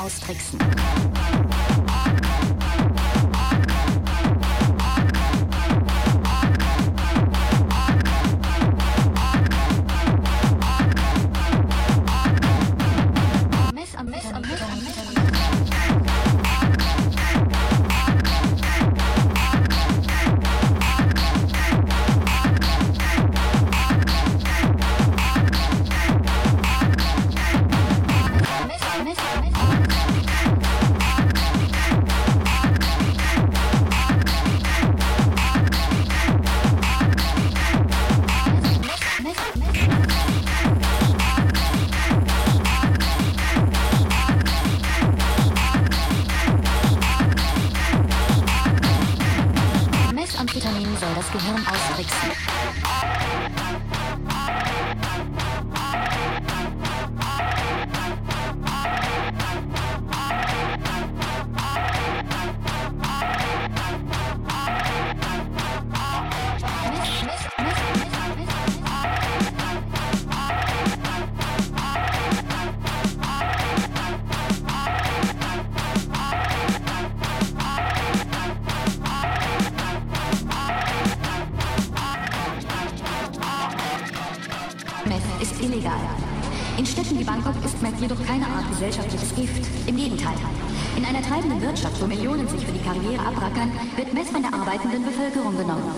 austricksen. 放在哪？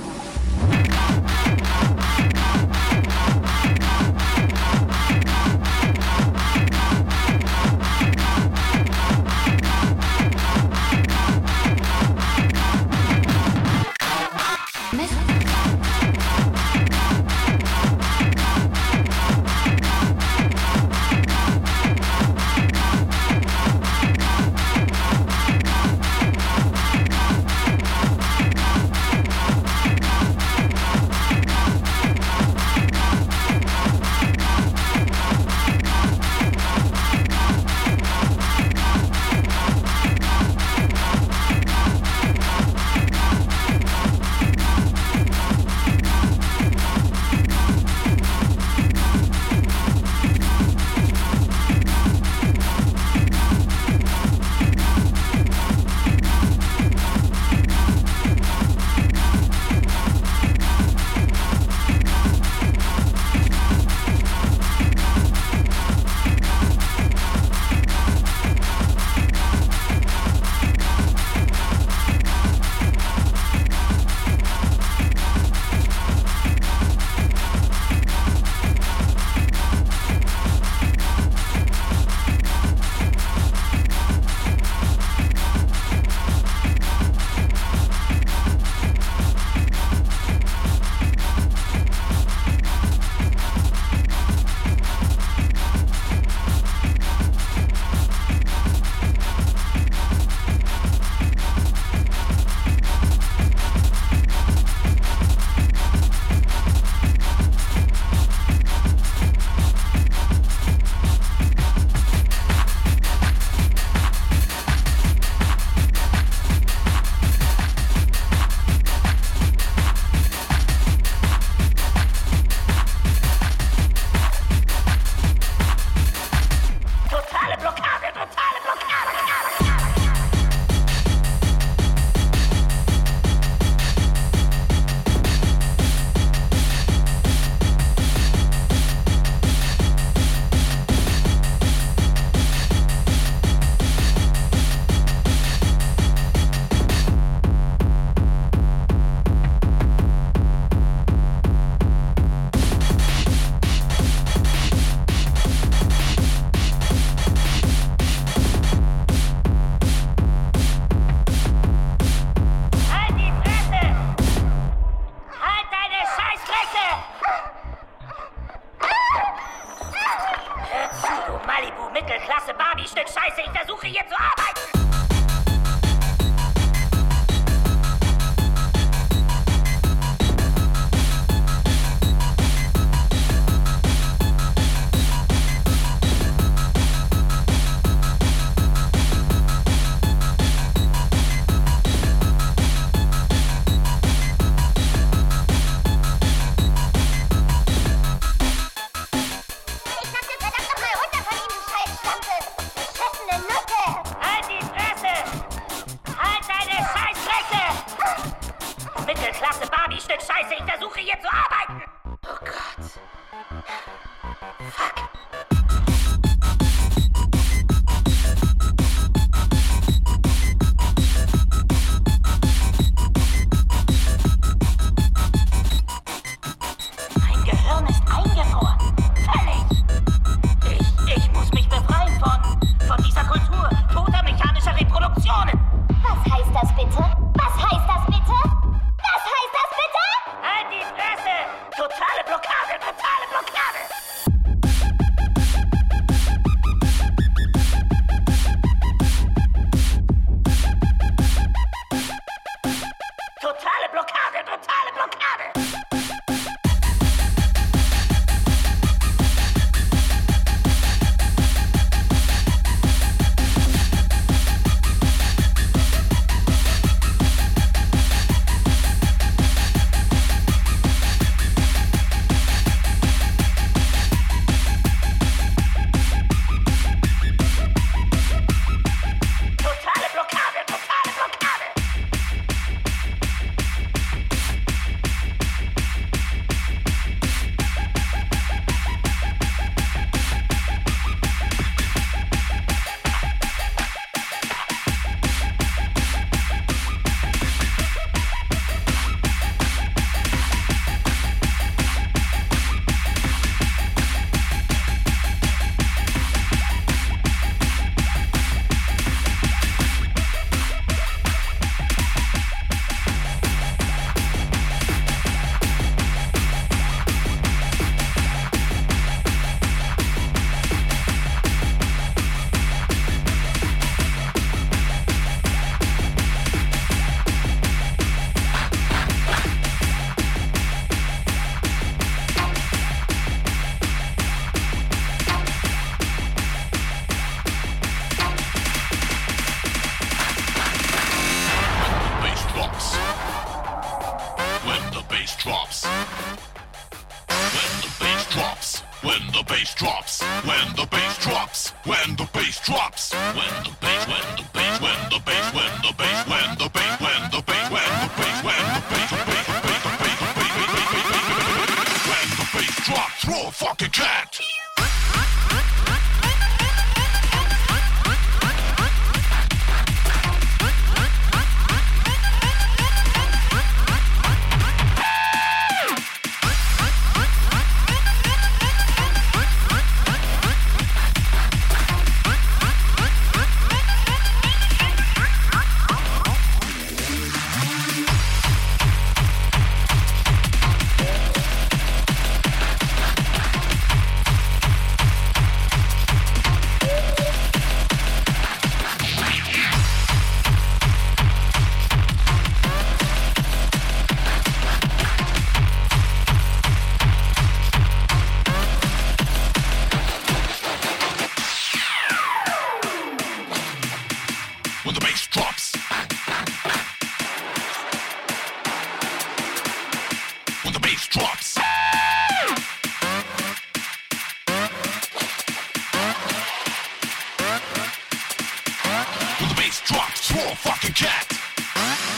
Huh?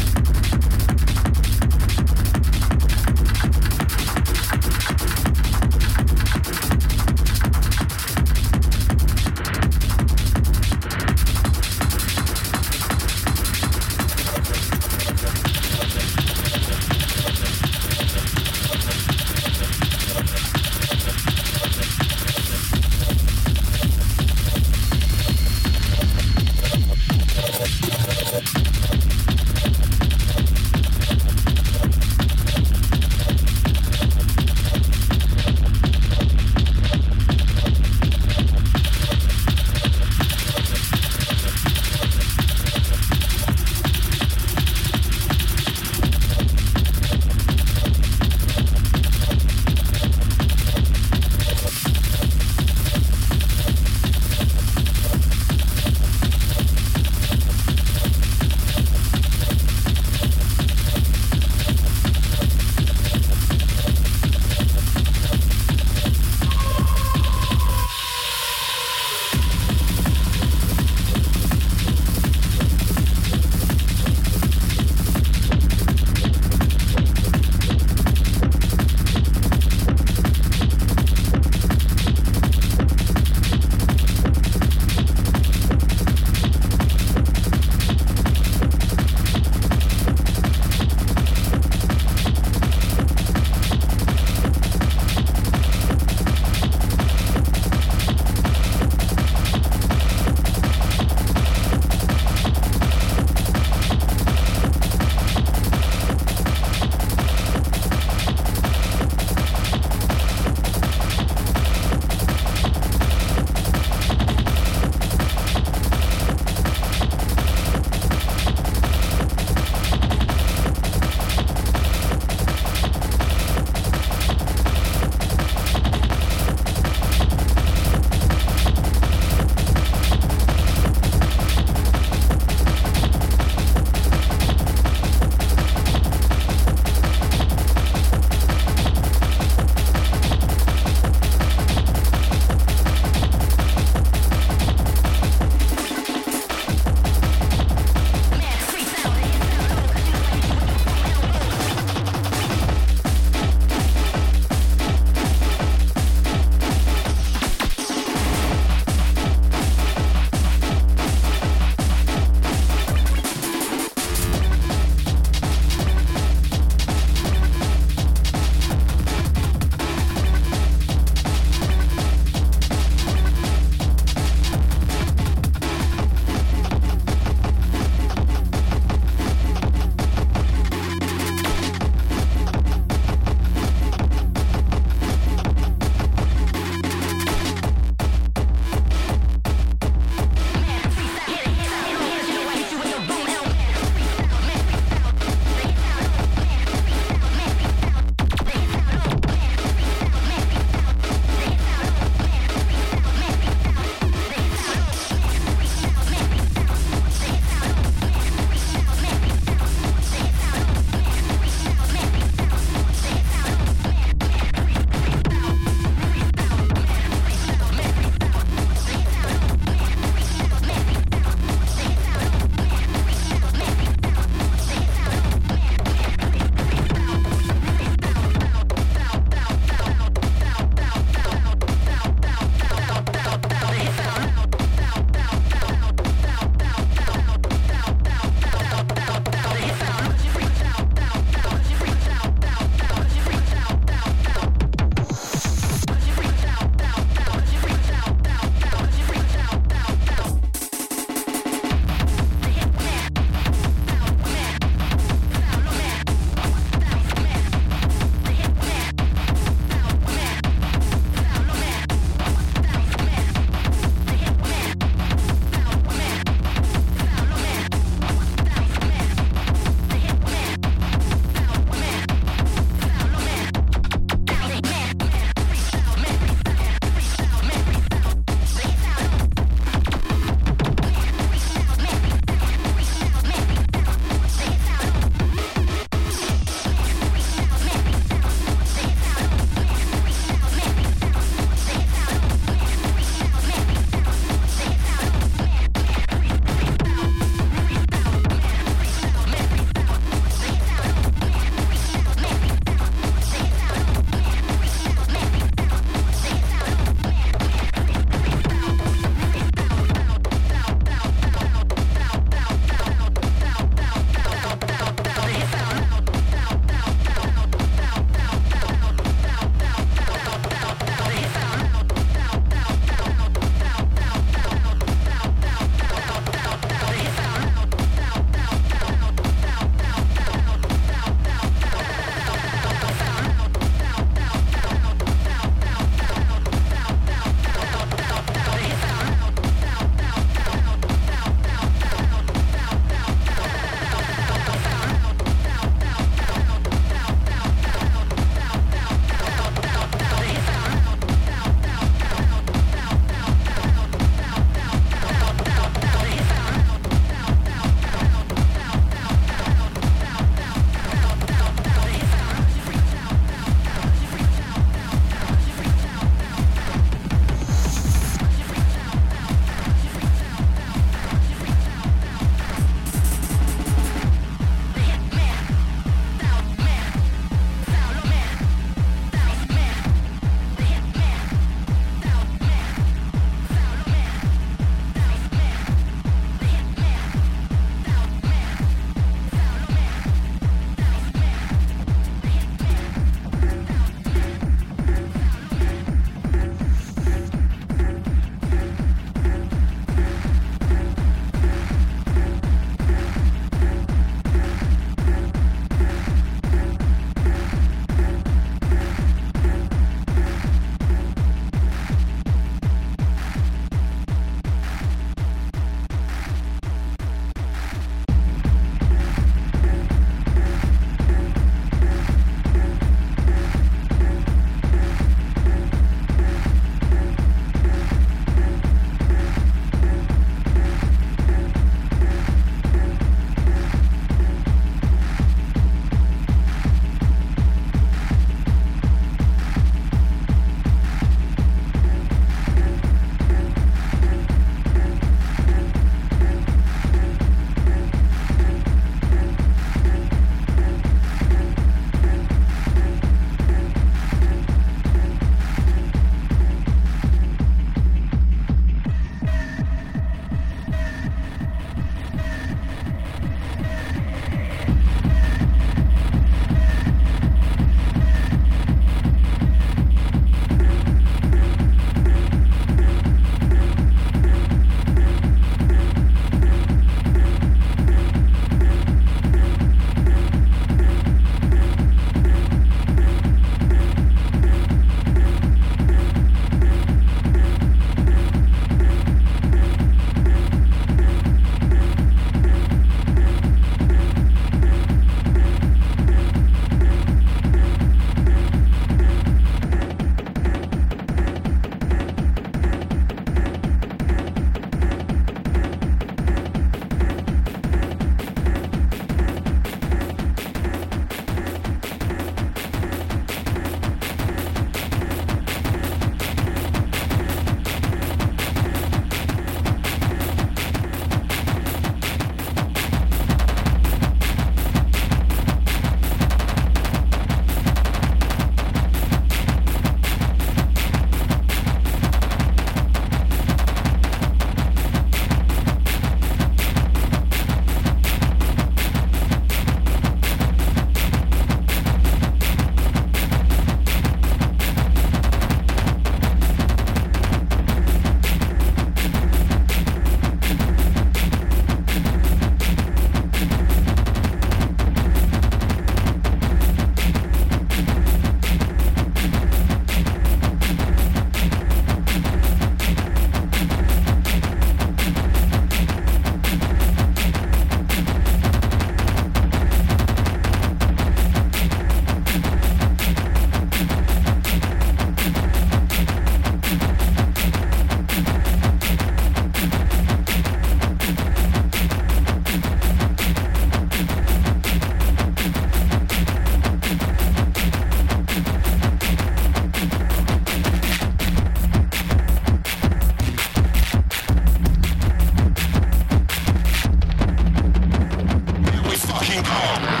taking power.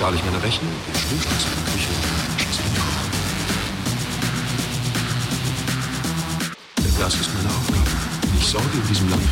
Bin. Bezahle ich meine Rechnung, den Stromschutz in der Küche, schließe den Koch. Denn das ist meine Aufgabe. Ich sorge in diesem Land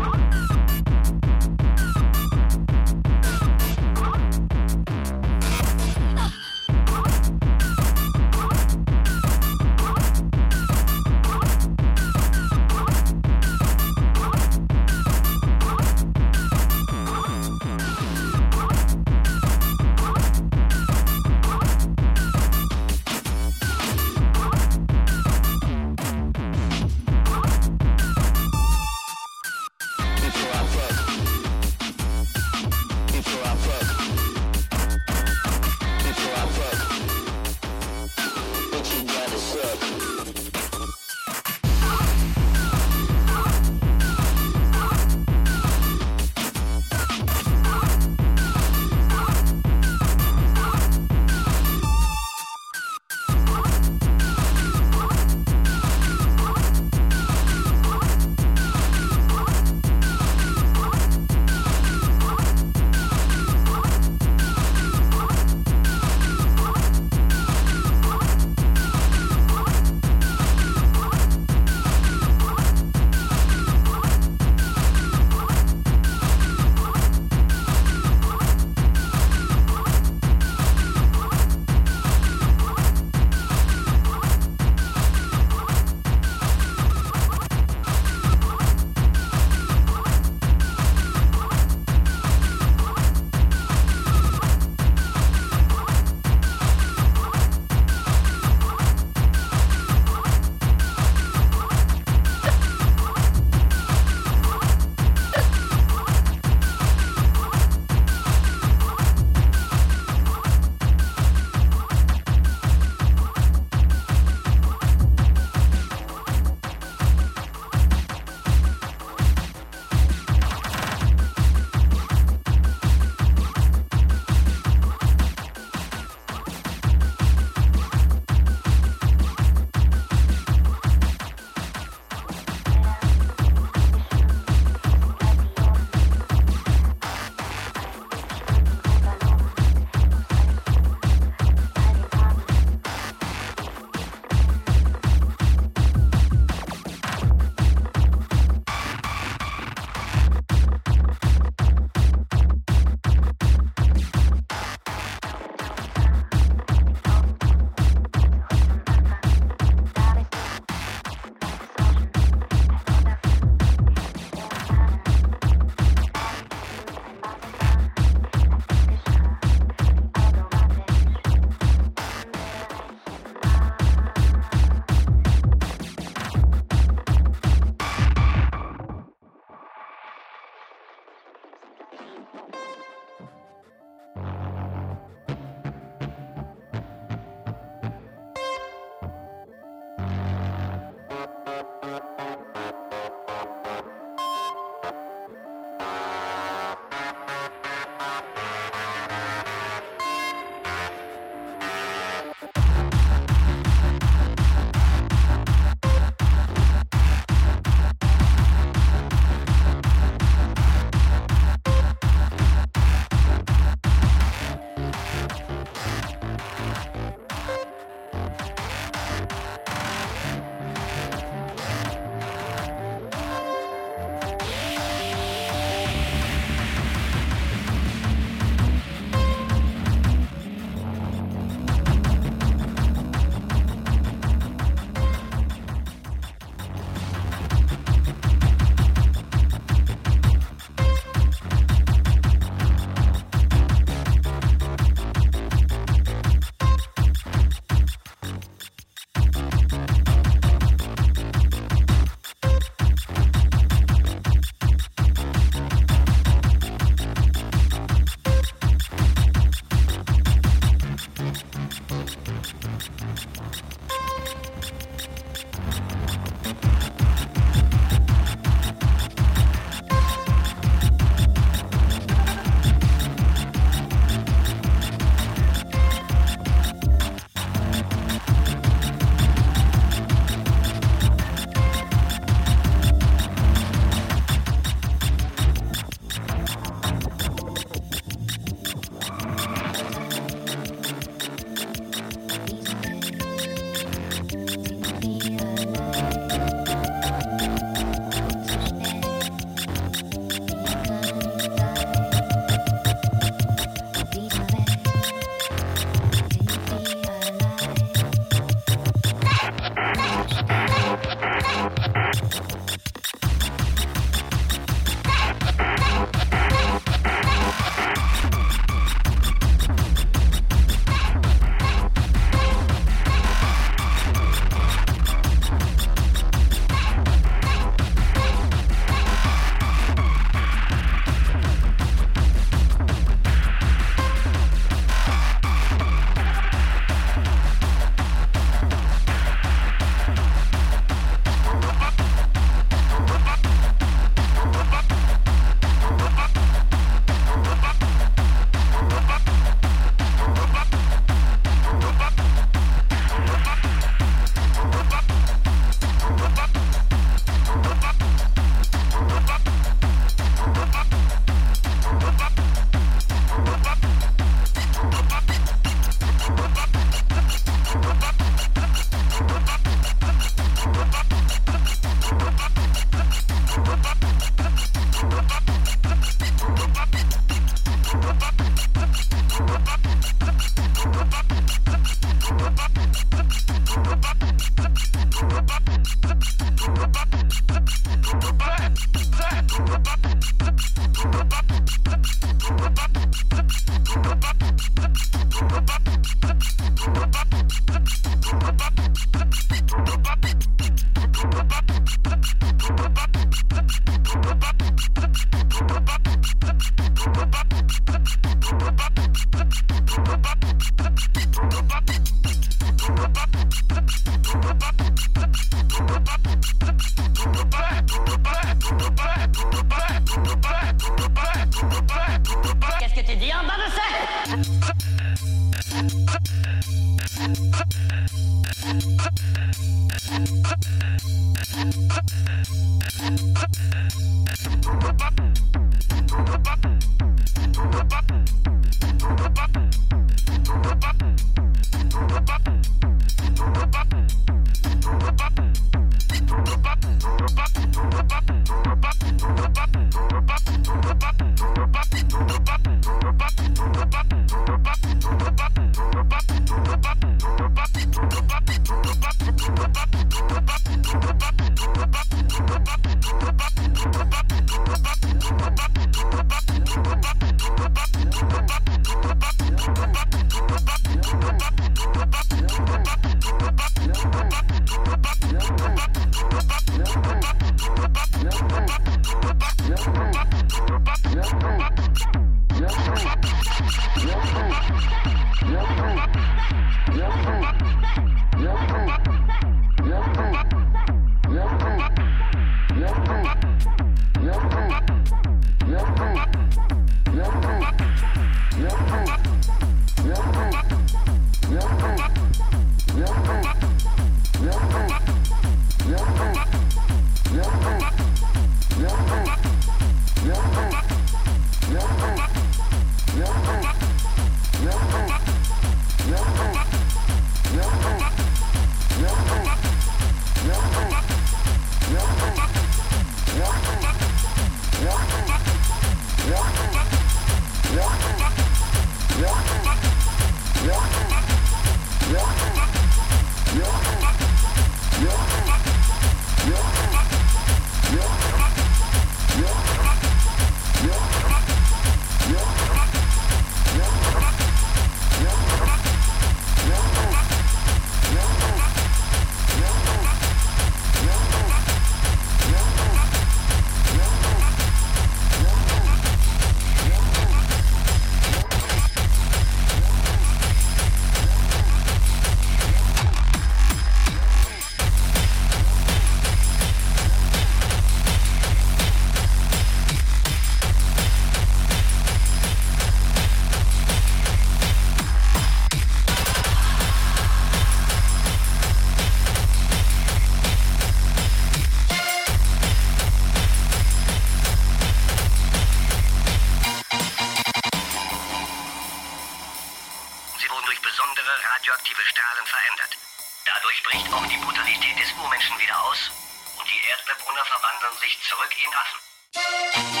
wandern sich zurück in Assen.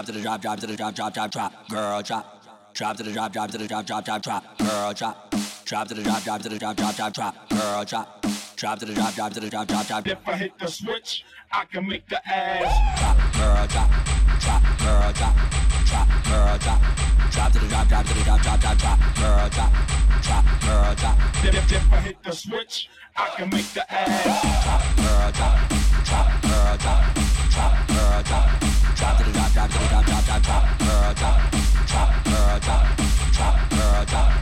drop to the drop, drop to the drop, drop, drop, drop, girl, drop, drop to the drop, drop to the drop, drop, drop, drop, girl, drop, drop to the drop, drop to the drop, drop, drop, drop, girl, drop, drop to the drop, drop to the drop, drop, drop. If I hit the switch, I can make the ass drop, girl, drop, drop, girl, drop, drop, girl, drop, drop to the drop, drop to the drop, drop, drop, drop, girl, drop, drop, girl, drop. If I hit the switch, I can make the ass drop, girl, drop, drop, girl, drop, drop, girl, drop. drop, drop, drop, drop, drop, drop, girl, drop, drop, girl, drop, drop, girl, drop.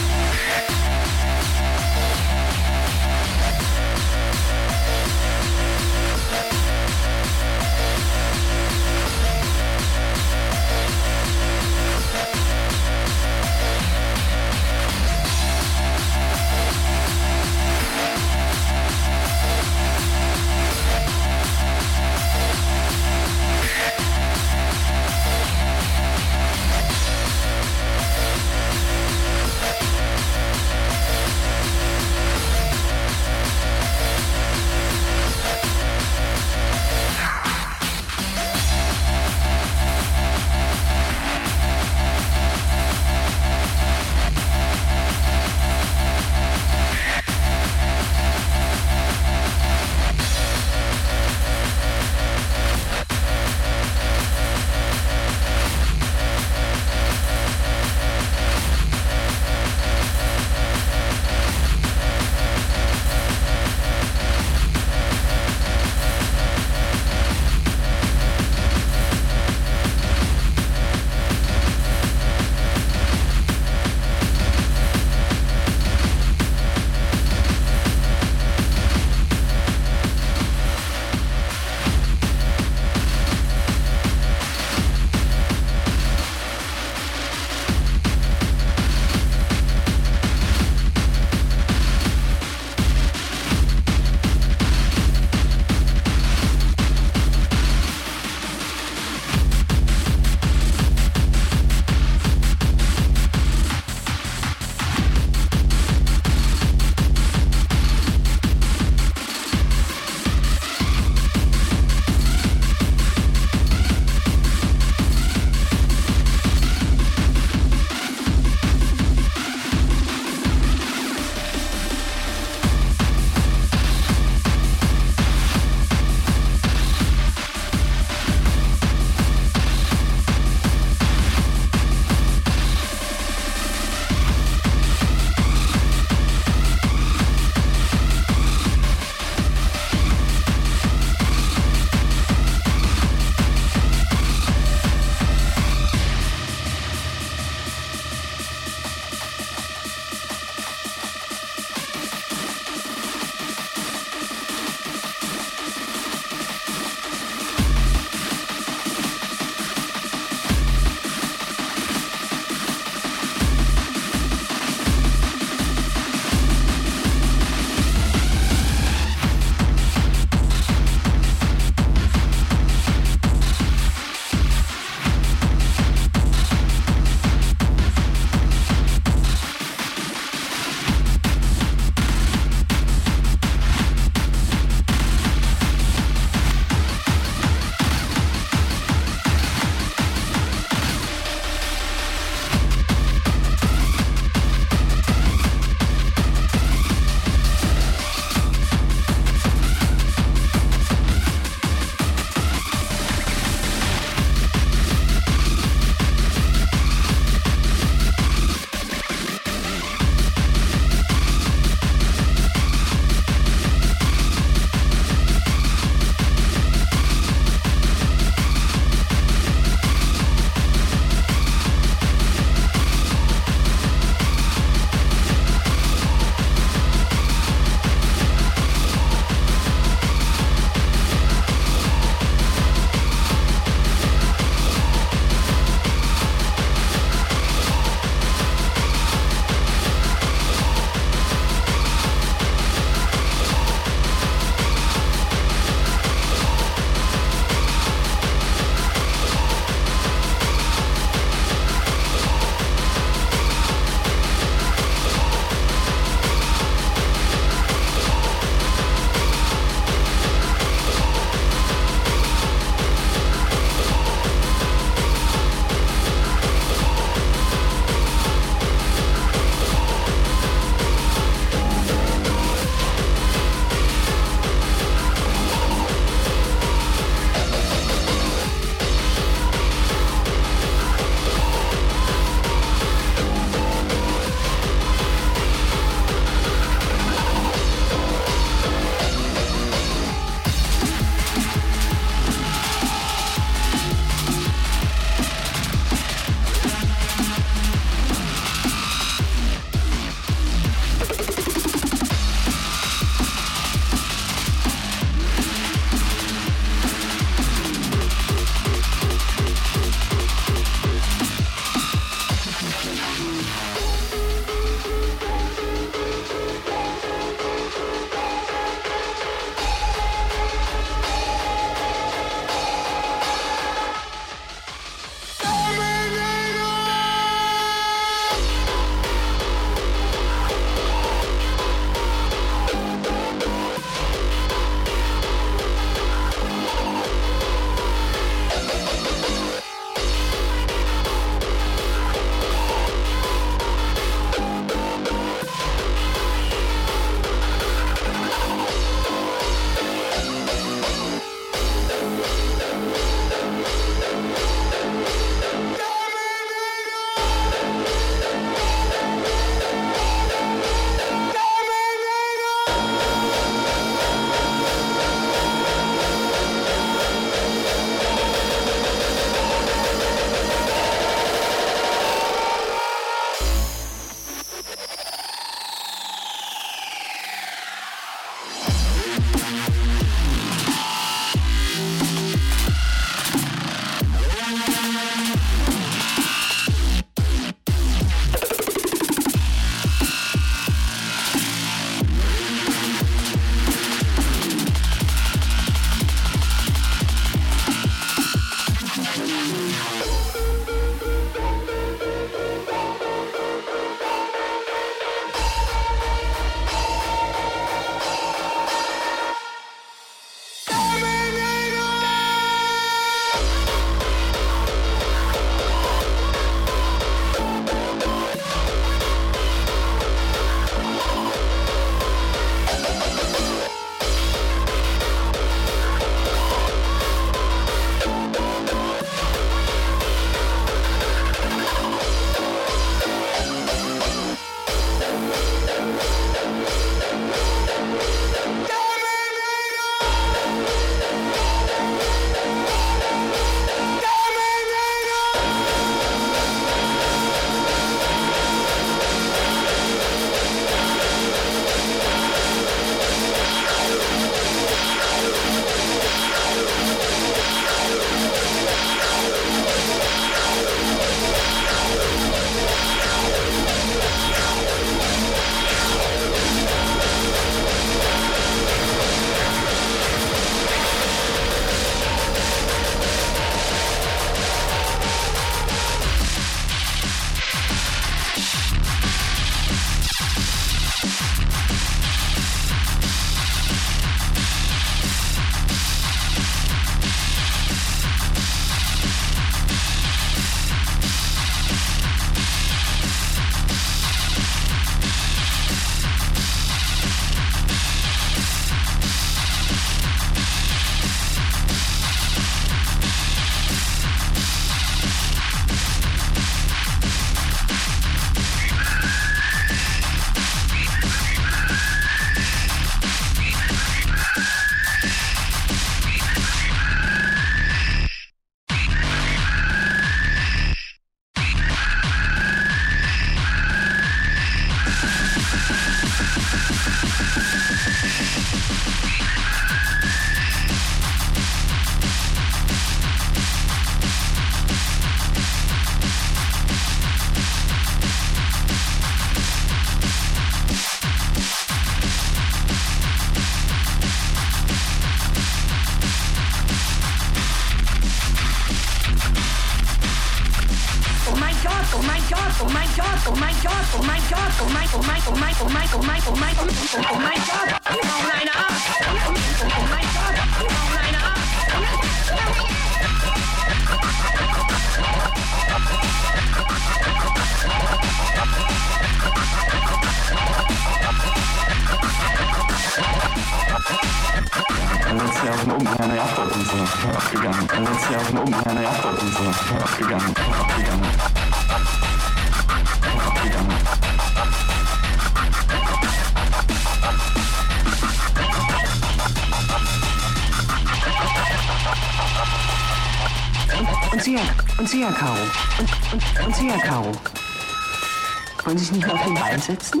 Wollen Sie sich nicht auf den Ball setzen?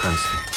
Kannst nicht.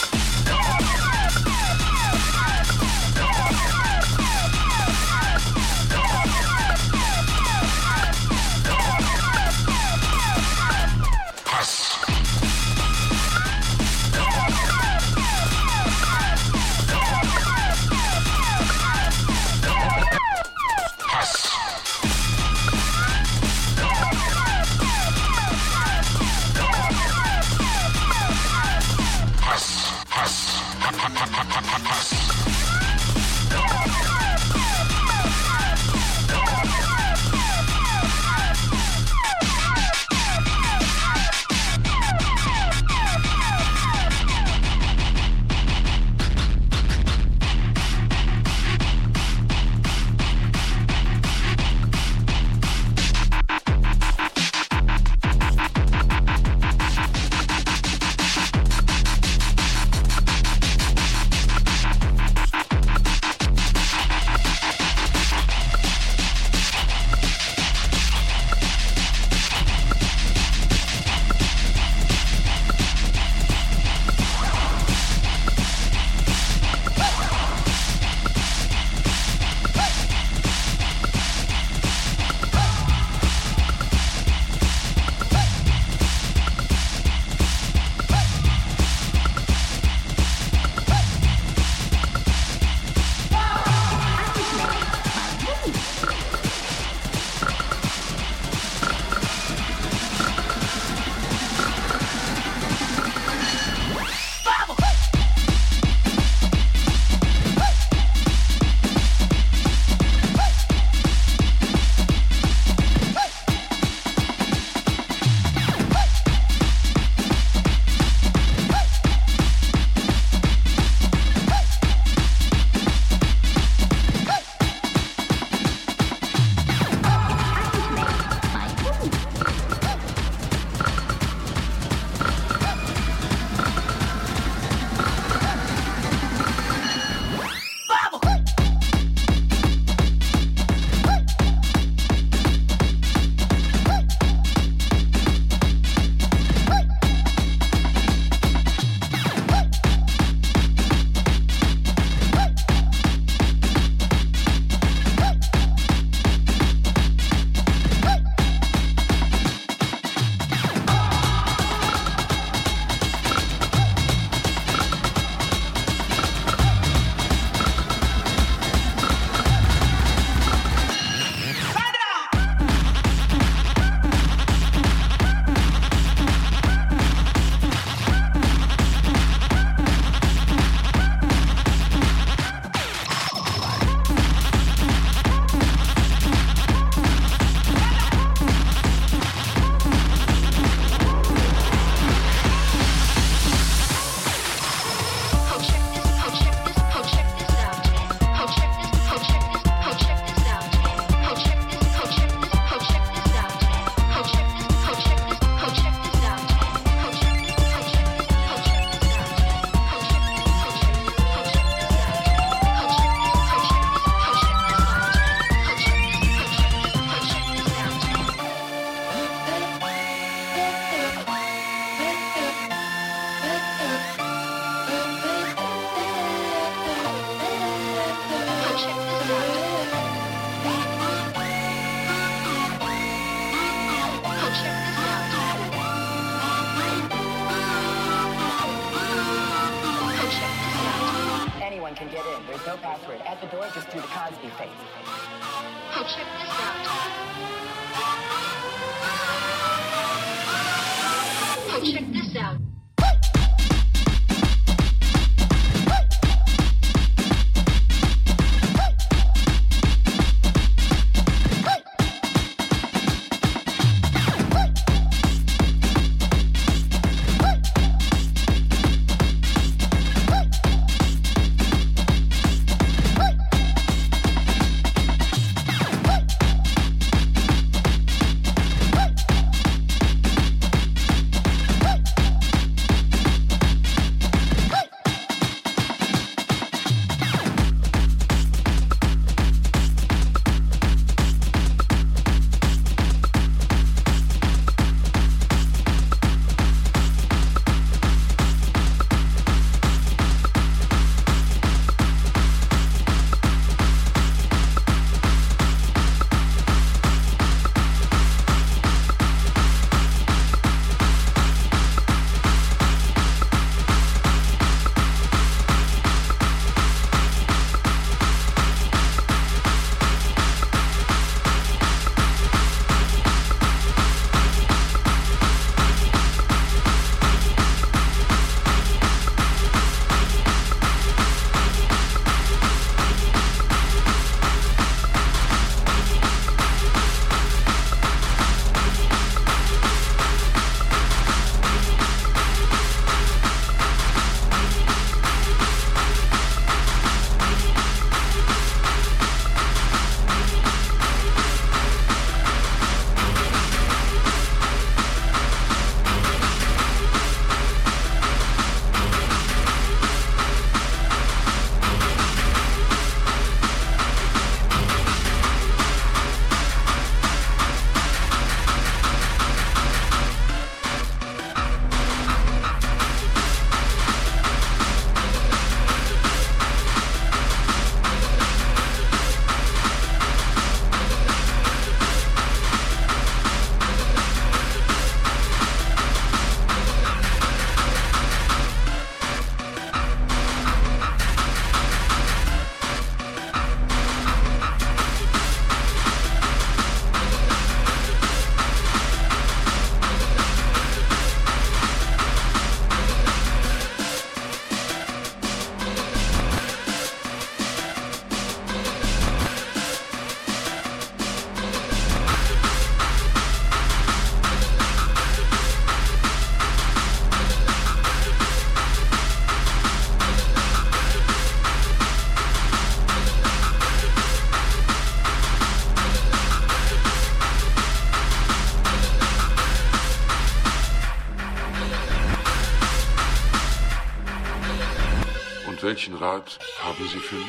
Rat haben Sie für mich?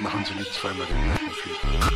Machen Sie nicht zweimal den gleichen Fehler.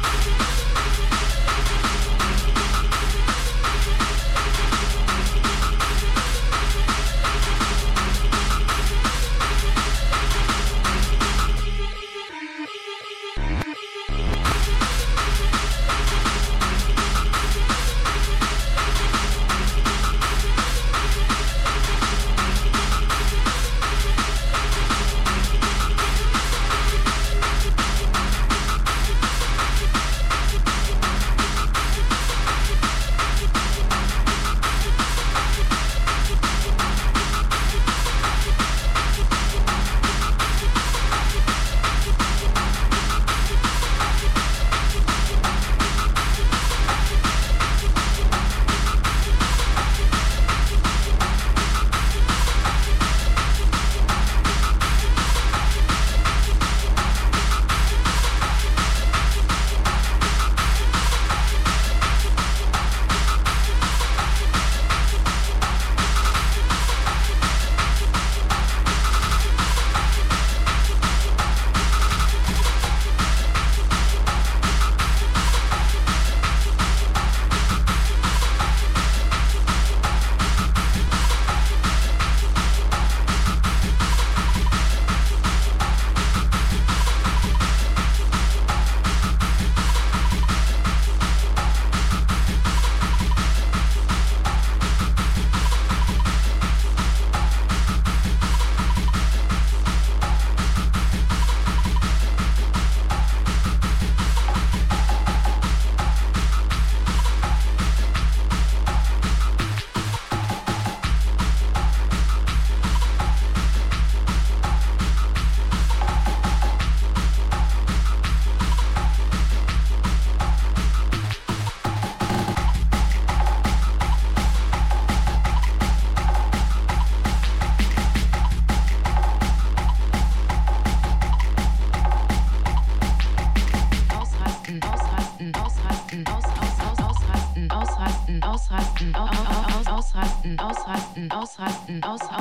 Mm. ausrasten, aus,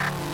you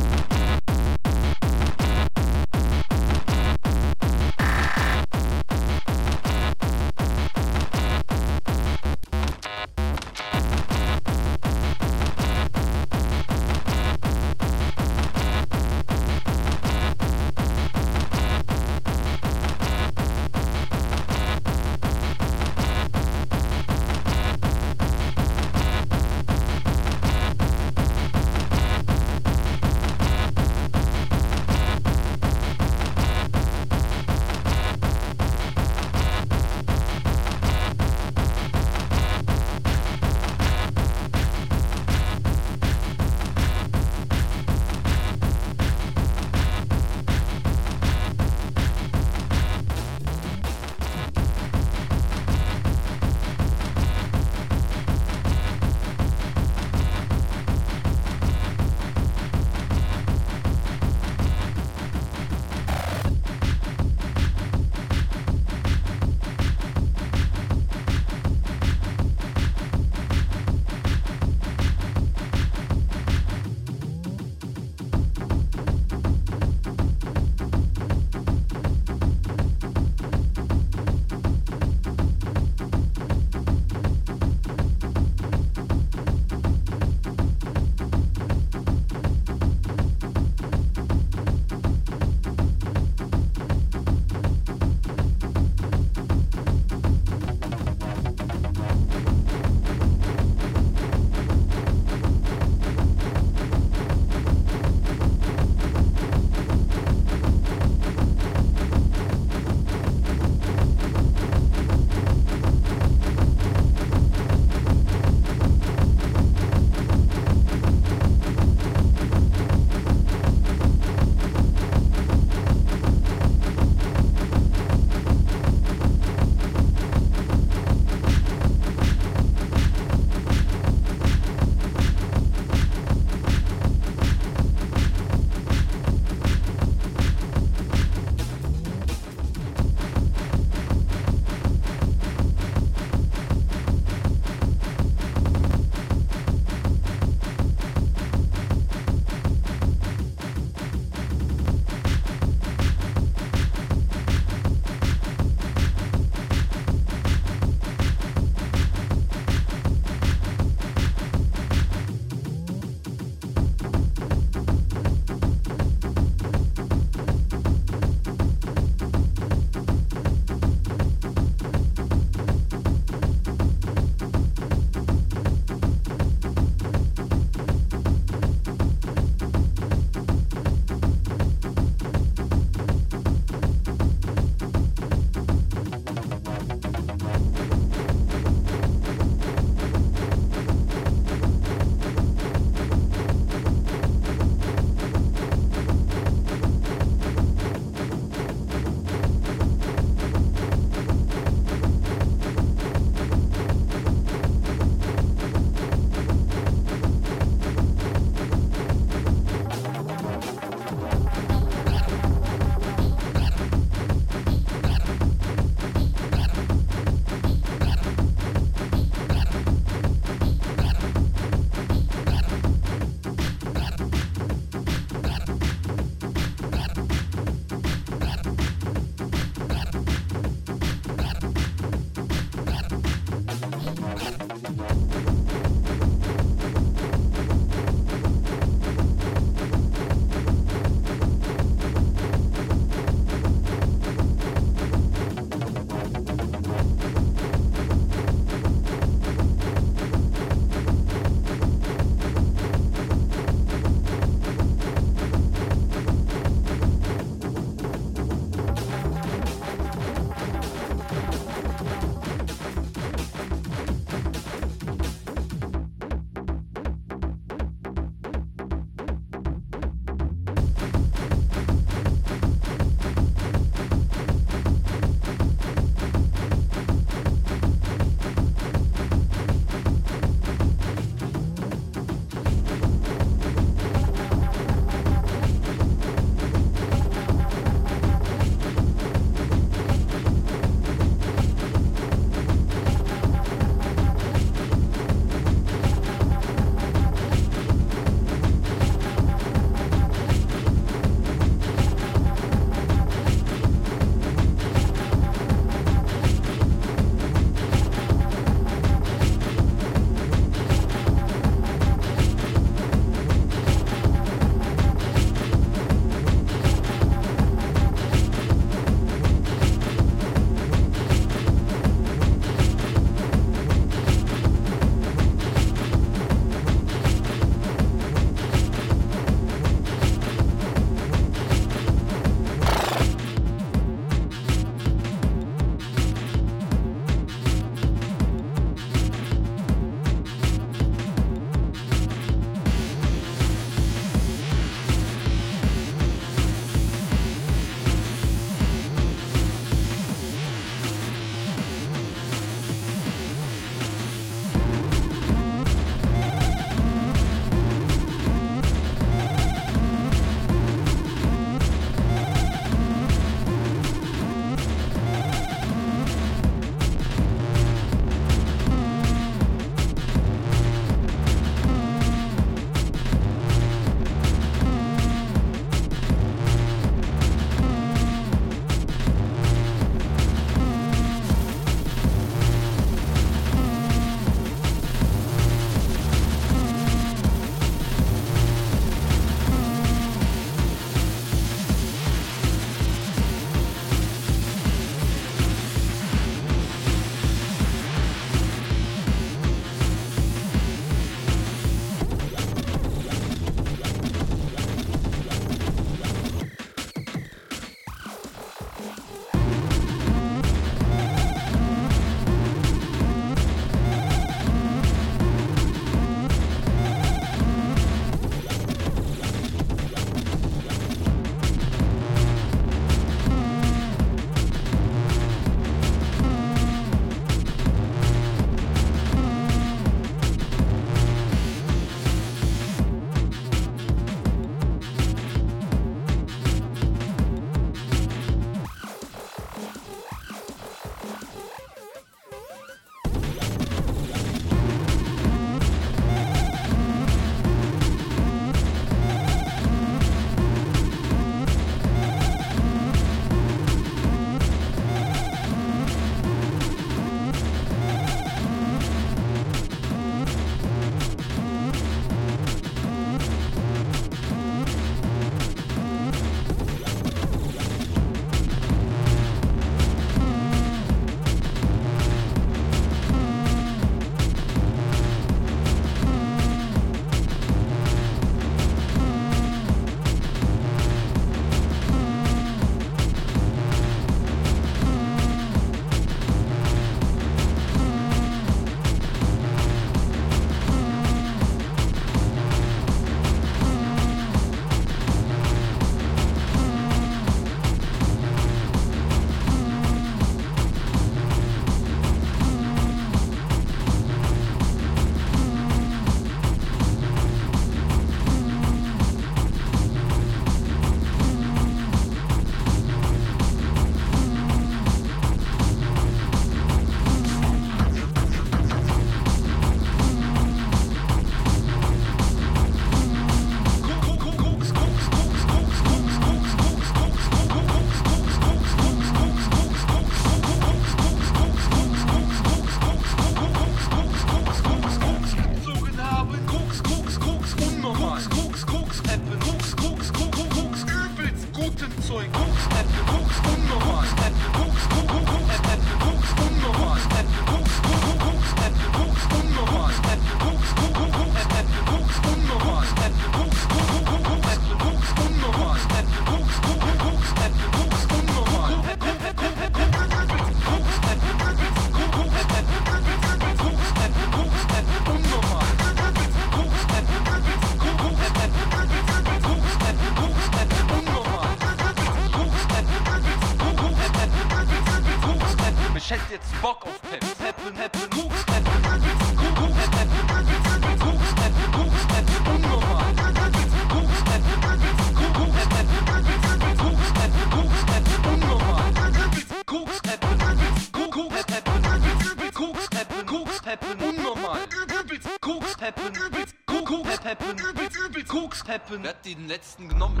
Kokspeppen. Wer hat den letzten genommen?